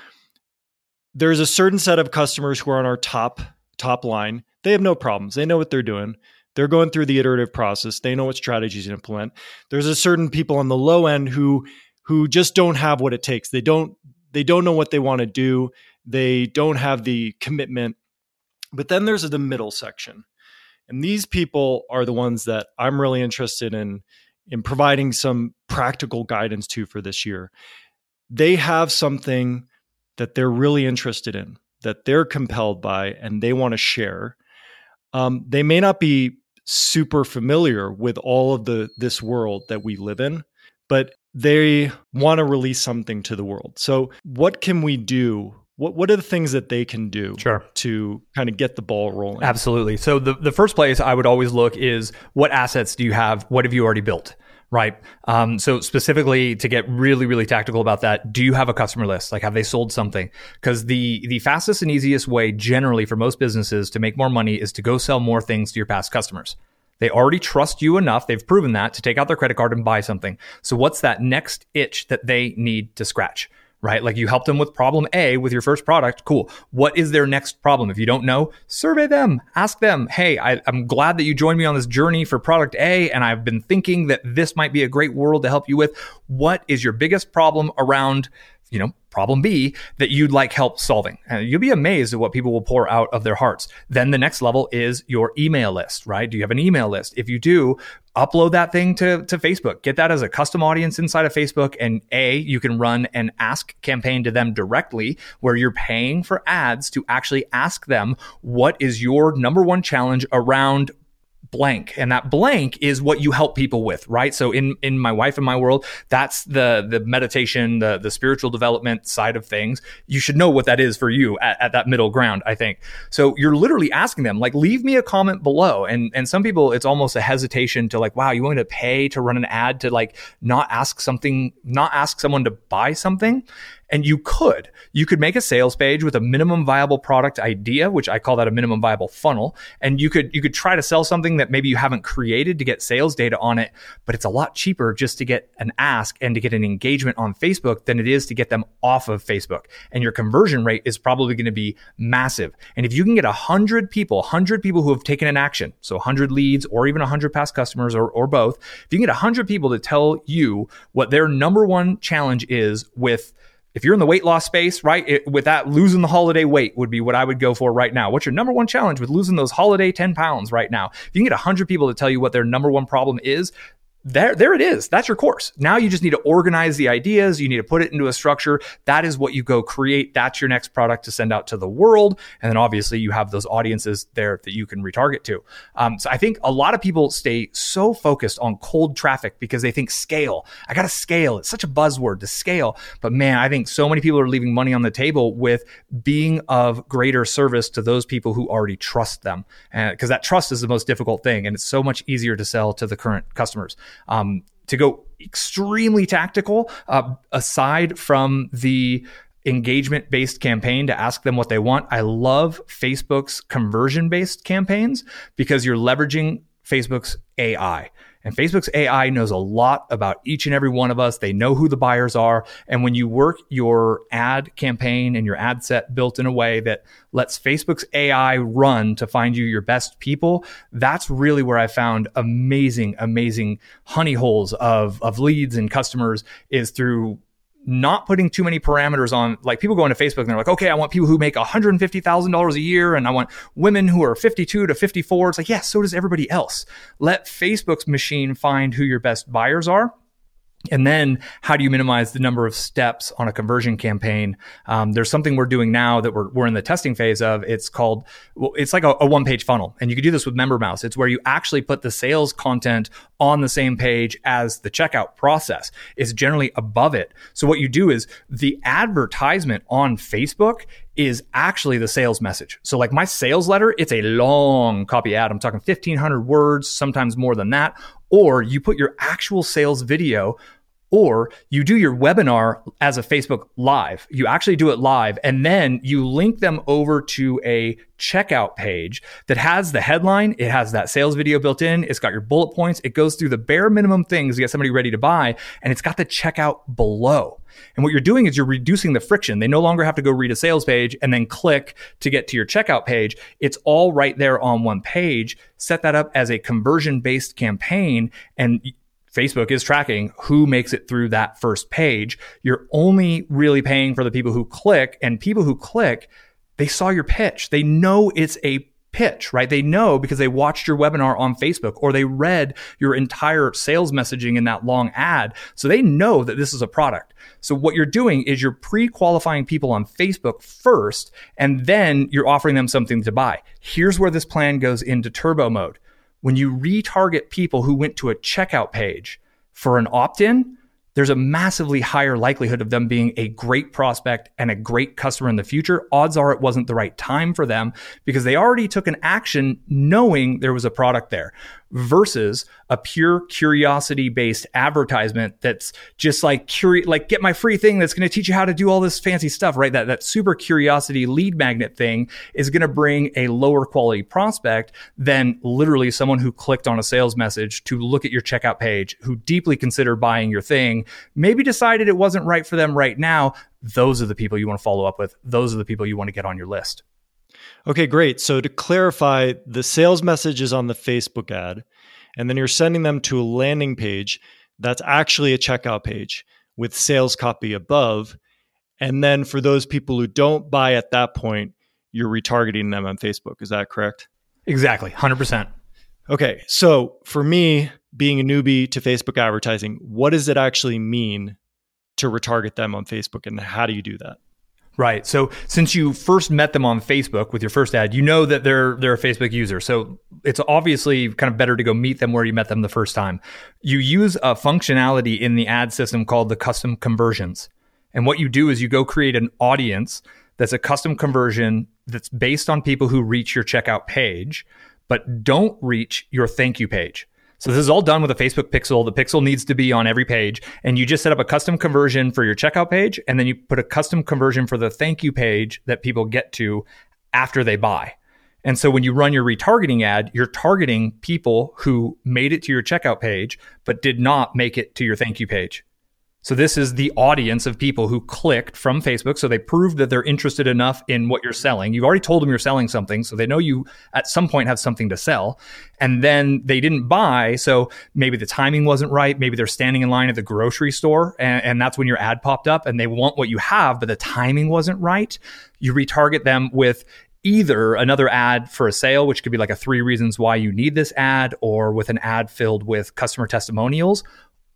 there's a certain set of customers who are on our top top line. They have no problems. They know what they're doing. They're going through the iterative process. They know what strategies to implement. There's a certain people on the low end who who just don't have what it takes. They don't they don't know what they want to do. They don't have the commitment. But then there's the middle section. And these people are the ones that I'm really interested in in providing some practical guidance to for this year. They have something that they're really interested in, that they're compelled by, and they want to share. Um, they may not be super familiar with all of the this world that we live in, but they want to release something to the world. So, what can we do what what are the things that they can do sure. to kind of get the ball rolling? Absolutely. So the the first place I would always look is what assets do you have? What have you already built? Right. Um, so specifically to get really, really tactical about that, do you have a customer list? Like, have they sold something? Because the the fastest and easiest way, generally, for most businesses to make more money is to go sell more things to your past customers. They already trust you enough. They've proven that to take out their credit card and buy something. So what's that next itch that they need to scratch? Right? Like you helped them with problem A with your first product. Cool. What is their next problem? If you don't know, survey them, ask them, Hey, I, am glad that you joined me on this journey for product A. And I've been thinking that this might be a great world to help you with. What is your biggest problem around you know, problem B that you'd like help solving. And you'll be amazed at what people will pour out of their hearts. Then the next level is your email list, right? Do you have an email list? If you do, upload that thing to, to Facebook. Get that as a custom audience inside of Facebook. And A, you can run an ask campaign to them directly where you're paying for ads to actually ask them what is your number one challenge around blank. And that blank is what you help people with right? So in in my wife and my world that's the the meditation the the spiritual development side of things. You should know what that is for you at, at that middle ground i think. So you're literally asking them like leave me a comment below. And and some people it's almost a hesitation to like wow you want me to pay to run an ad to like not ask something not ask someone to buy something and you could, you could make a sales page with a minimum viable product idea, which I call that a minimum viable funnel. And you could, you could try to sell something that maybe you haven't created to get sales data on it, but it's a lot cheaper just to get an ask and to get an engagement on Facebook than it is to get them off of Facebook. And your conversion rate is probably going to be massive. And if you can get a hundred people, hundred people who have taken an action, so hundred leads or even a hundred past customers or, or both, if you can get a hundred people to tell you what their number one challenge is with if you're in the weight loss space, right, it, with that losing the holiday weight would be what I would go for right now. What's your number one challenge with losing those holiday 10 pounds right now? If you can get 100 people to tell you what their number one problem is, there, there it is. That's your course. Now you just need to organize the ideas. You need to put it into a structure. That is what you go create. That's your next product to send out to the world. And then obviously you have those audiences there that you can retarget to. Um, so I think a lot of people stay so focused on cold traffic because they think scale. I got to scale. It's such a buzzword to scale. But man, I think so many people are leaving money on the table with being of greater service to those people who already trust them. Because that trust is the most difficult thing. And it's so much easier to sell to the current customers. Um, to go extremely tactical, uh, aside from the engagement based campaign to ask them what they want, I love Facebook's conversion based campaigns because you're leveraging Facebook's AI. And Facebook's AI knows a lot about each and every one of us. They know who the buyers are. And when you work your ad campaign and your ad set built in a way that lets Facebook's AI run to find you your best people, that's really where I found amazing, amazing honey holes of, of leads and customers is through not putting too many parameters on like people go into Facebook and they're like, okay, I want people who make $150,000 a year and I want women who are 52 to 54. It's like, yeah, so does everybody else. Let Facebook's machine find who your best buyers are and then how do you minimize the number of steps on a conversion campaign? Um, there's something we're doing now that we're, we're in the testing phase of. It's called, well, it's like a, a one page funnel and you can do this with MemberMouse. It's where you actually put the sales content on the same page as the checkout process. It's generally above it. So what you do is the advertisement on Facebook is actually the sales message. So like my sales letter, it's a long copy ad. I'm talking 1500 words, sometimes more than that. Or you put your actual sales video Or you do your webinar as a Facebook live. You actually do it live and then you link them over to a checkout page that has the headline. It has that sales video built in. It's got your bullet points. It goes through the bare minimum things to get somebody ready to buy. And it's got the checkout below. And what you're doing is you're reducing the friction. They no longer have to go read a sales page and then click to get to your checkout page. It's all right there on one page. Set that up as a conversion based campaign and Facebook is tracking who makes it through that first page. You're only really paying for the people who click and people who click, they saw your pitch. They know it's a pitch, right? They know because they watched your webinar on Facebook or they read your entire sales messaging in that long ad. So they know that this is a product. So what you're doing is you're pre-qualifying people on Facebook first, and then you're offering them something to buy. Here's where this plan goes into turbo mode. When you retarget people who went to a checkout page for an opt-in, there's a massively higher likelihood of them being a great prospect and a great customer in the future. Odds are it wasn't the right time for them because they already took an action knowing there was a product there versus a pure curiosity based advertisement that's just like curi- like get my free thing that's going to teach you how to do all this fancy stuff right? That that super curiosity lead magnet thing is going to bring a lower quality prospect than literally someone who clicked on a sales message to look at your checkout page who deeply considered buying your thing maybe decided it wasn't right for them right now. Those are the people you want to follow up with. Those are the people you want to get on your list Okay, great. So to clarify, the sales message is on the Facebook ad, and then you're sending them to a landing page that's actually a checkout page with sales copy above. And then for those people who don't buy at that point, you're retargeting them on Facebook. Is that correct? Exactly, 100%. Okay, so for me, being a newbie to Facebook advertising, what does it actually mean to retarget them on Facebook and how do you do that? Right. So since you first met them on Facebook with your first ad, you know that they're they're a Facebook user. So it's obviously kind of better to go meet them where you met them the first time. You use a functionality in the ad system called the custom conversions. And what you do is you go create an audience that's a custom conversion that's based on people who reach your checkout page but don't reach your thank you page. So this is all done with a Facebook pixel. The pixel needs to be on every page. And you just set up a custom conversion for your checkout page. And then you put a custom conversion for the thank you page that people get to after they buy. And so when you run your retargeting ad, you're targeting people who made it to your checkout page, but did not make it to your thank you page. So this is the audience of people who clicked from Facebook. So they proved that they're interested enough in what you're selling. You've already told them you're selling something. So they know you at some point have something to sell. And then they didn't buy. So maybe the timing wasn't right. Maybe they're standing in line at the grocery store and, and that's when your ad popped up and they want what you have, but the timing wasn't right. You retarget them with either another ad for a sale, which could be like a three reasons why you need this ad, or with an ad filled with customer testimonials,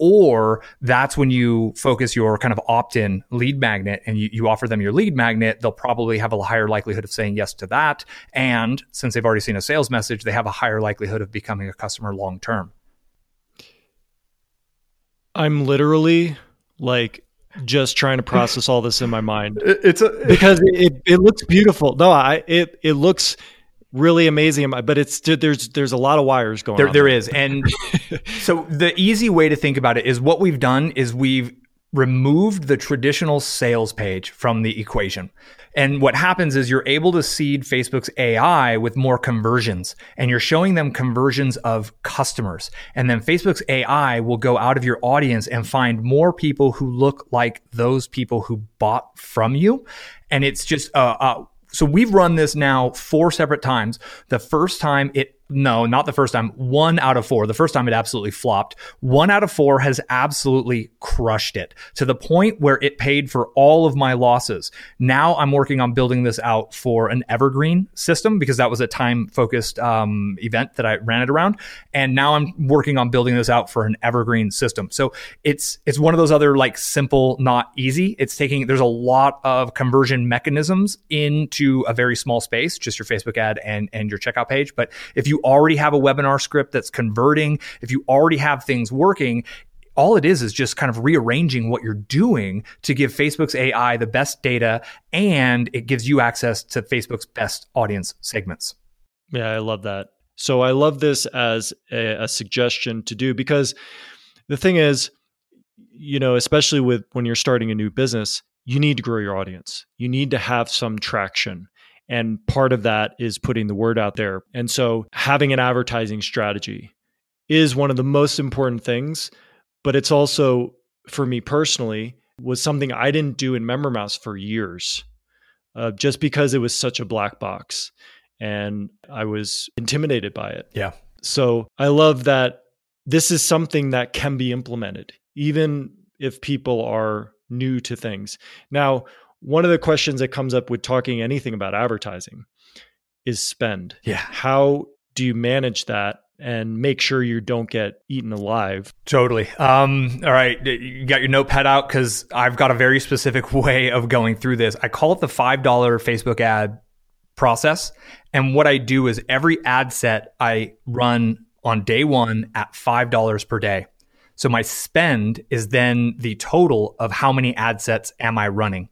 or that's when you focus your kind of opt-in lead magnet and you, you offer them your lead magnet they'll probably have a higher likelihood of saying yes to that. And since they've already seen a sales message they have a higher likelihood of becoming a customer long term i'm literally like just trying to process all this in my mind. It's a, because it, it looks beautiful. No i it it looks really amazing but it's there's there's a lot of wires going there, on there is. And so the easy way to think about it is what we've done is we've removed the traditional sales page from the equation. And what happens is you're able to seed facebook's ai with more conversions and you're showing them conversions of customers. And then facebook's ai will go out of your audience and find more people who look like those people who bought from you. And it's just uh, uh so we've run this now four separate times. The first time it no, not the first time. One out of four. The first time it absolutely flopped. One out of four has absolutely crushed it to the point where it paid for all of my losses. Now I'm working on building this out for an evergreen system because that was a time focused um, event that I ran it around. And now I'm working on building this out for an evergreen system. So it's, it's one of those other like simple, not easy. It's taking, there's a lot of conversion mechanisms into a very small space, just your Facebook ad and, and your checkout page. But if you already have a webinar script that's converting, if you already have things working, all it is is just kind of rearranging what you're doing to give Facebook's AI the best data and it gives you access to Facebook's best audience segments. Yeah, I love that. So I love this as a, a suggestion to do because the thing is, you know, especially with when you're starting a new business, you need to grow your audience. You need to have some traction. And part of that is putting the word out there. And so having an advertising strategy is one of the most important things, but it's also for me personally was something I didn't do in MemberMouse for years. Uh, just because it was such a black box and I was intimidated by it. Yeah. So I love that this is something that can be implemented, even if people are new to things. Now, one of the questions that comes up with talking anything about advertising is spend. Yeah. How do you manage that and make sure you don't get eaten alive? Totally. Um, all right. You got your notepad out because I've got a very specific way of going through this. I call it the $5 Facebook ad process. And what I do is every ad set I run on day one at $5 per day. So my spend is then the total of how many ad sets am I running,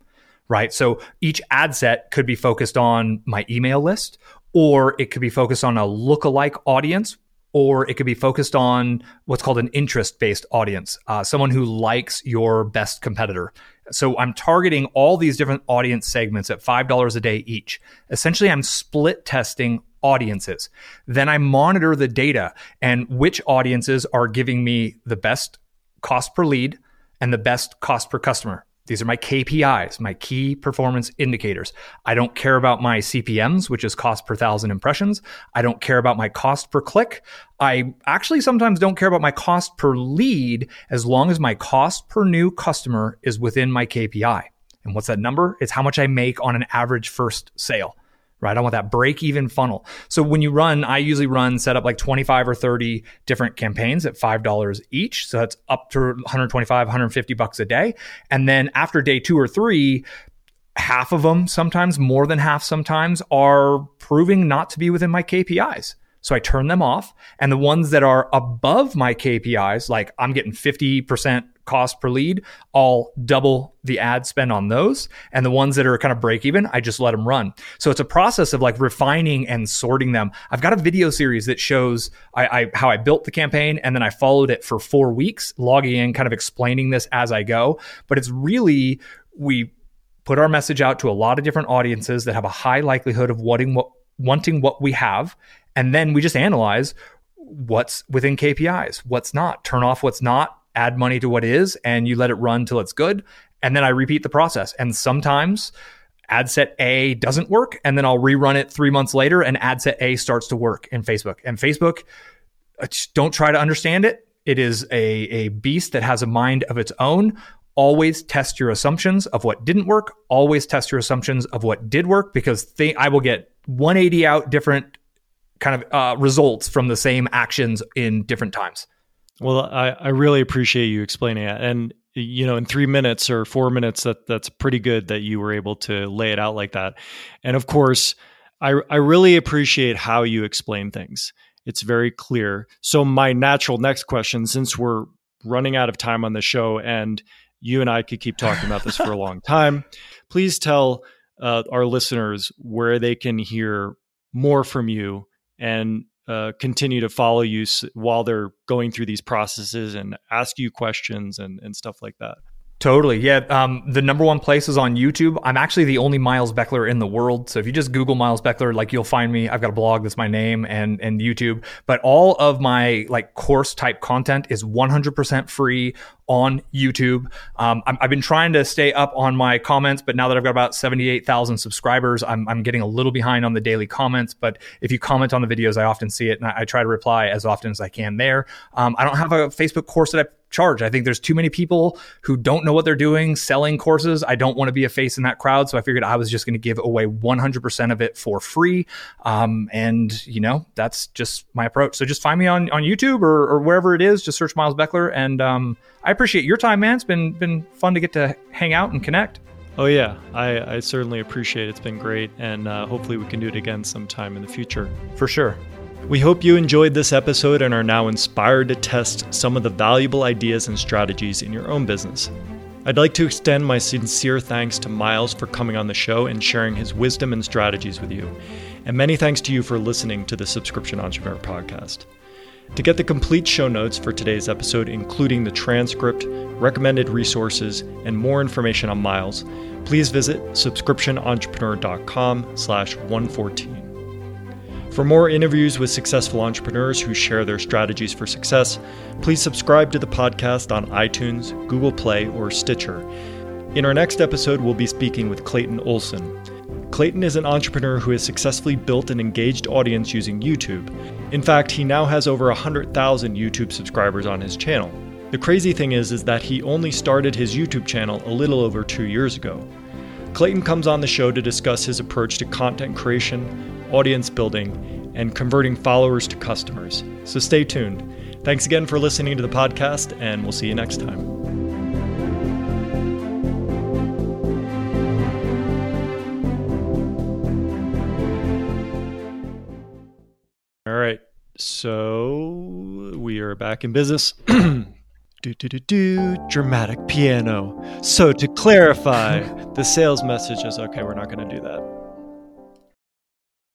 right? So each ad set could be focused on my email list, or it could be focused on a lookalike audience, or it could be focused on what's called an interest based audience, uh, someone who likes your best competitor. So I'm targeting all these different audience segments at $5 a day each. Essentially, I'm split testing audiences. Then I monitor the data and which audiences are giving me the best cost per lead and the best cost per customer. These are my KPIs, my key performance indicators. I don't care about my CPMs, which is cost per thousand impressions. I don't care about my cost per click. I actually sometimes don't care about my cost per lead as long as my cost per new customer is within my KPI. And what's that number? It's how much I make on an average first sale right? I want that break even funnel. So when you run, I usually run set up like 25 or 30 different campaigns at $5 each. So that's up to 125, 150 bucks a day. And then after day two or three, half of them, sometimes more than half, sometimes are proving not to be within my KPIs. So I turn them off. And the ones that are above my KPIs, like I'm getting 50% cost per lead, I'll double the ad spend on those. And the ones that are kind of break even, I just let them run. So it's a process of like refining and sorting them. I've got a video series that shows I, I, how I built the campaign and then I followed it for four weeks, logging in, kind of explaining this as I go. But it's really, we put our message out to a lot of different audiences that have a high likelihood of wanting what, wanting what we have. And then we just analyze what's within KPIs, what's not, turn off what's not, add money to what is, and you let it run till it's good. And then I repeat the process. And sometimes ad set A doesn't work. And then I'll rerun it three months later and ad set A starts to work in Facebook. And Facebook, don't try to understand it. It is a, a beast that has a mind of its own. Always test your assumptions of what didn't work. Always test your assumptions of what did work because they, I will get 180 out different kind of uh, results from the same actions in different times. Well, I, I really appreciate you explaining it. And you know, in three minutes or four minutes, that that's pretty good that you were able to lay it out like that. And of course, I I really appreciate how you explain things. It's very clear. So my natural next question, since we're running out of time on the show, and you and I could keep talking about this for a long time, please tell uh, our listeners where they can hear more from you and uh, continue to follow you while they're going through these processes and ask you questions and, and stuff like that. Totally. Yeah. Um, the number one place is on YouTube. I'm actually the only Miles Beckler in the world. So if you just Google Miles Beckler, like you'll find me. I've got a blog that's my name and, and YouTube, but all of my like course type content is 100% free on YouTube. Um, i have been trying to stay up on my comments, but now that I've got about 78,000 subscribers, I'm, I'm, getting a little behind on the daily comments. But if you comment on the videos, I often see it and I, I try to reply as often as I can there. Um, I don't have a Facebook course that I charge. I think there's too many people who don't know what they're doing selling courses. I don't want to be a face in that crowd. So I figured I was just going to give away 100% of it for free. Um, and, you know, that's just my approach. So just find me on, on YouTube or, or wherever it is. Just search Miles Beckler. And um, I appreciate your time, man. It's been, been fun to get to hang out and connect. Oh, yeah. I, I certainly appreciate it. It's been great. And uh, hopefully we can do it again sometime in the future. For sure. We hope you enjoyed this episode and are now inspired to test some of the valuable ideas and strategies in your own business. I'd like to extend my sincere thanks to Miles for coming on the show and sharing his wisdom and strategies with you. And many thanks to you for listening to the Subscription Entrepreneur podcast. To get the complete show notes for today's episode, including the transcript, recommended resources, and more information on Miles, please visit subscriptionentrepreneur.com slash 114. For more interviews with successful entrepreneurs who share their strategies for success, please subscribe to the podcast on iTunes, Google Play, or Stitcher. In our next episode, we'll be speaking with Clayton Olson. Clayton is an entrepreneur who has successfully built an engaged audience using YouTube. In fact, he now has over 100,000 YouTube subscribers on his channel. The crazy thing is is that he only started his YouTube channel a little over 2 years ago. Clayton comes on the show to discuss his approach to content creation, audience building, and converting followers to customers. So stay tuned. Thanks again for listening to the podcast, and we'll see you next time. So we are back in business. do, do, do, do, dramatic piano. So to clarify, the sales message is okay, we're not going to do that.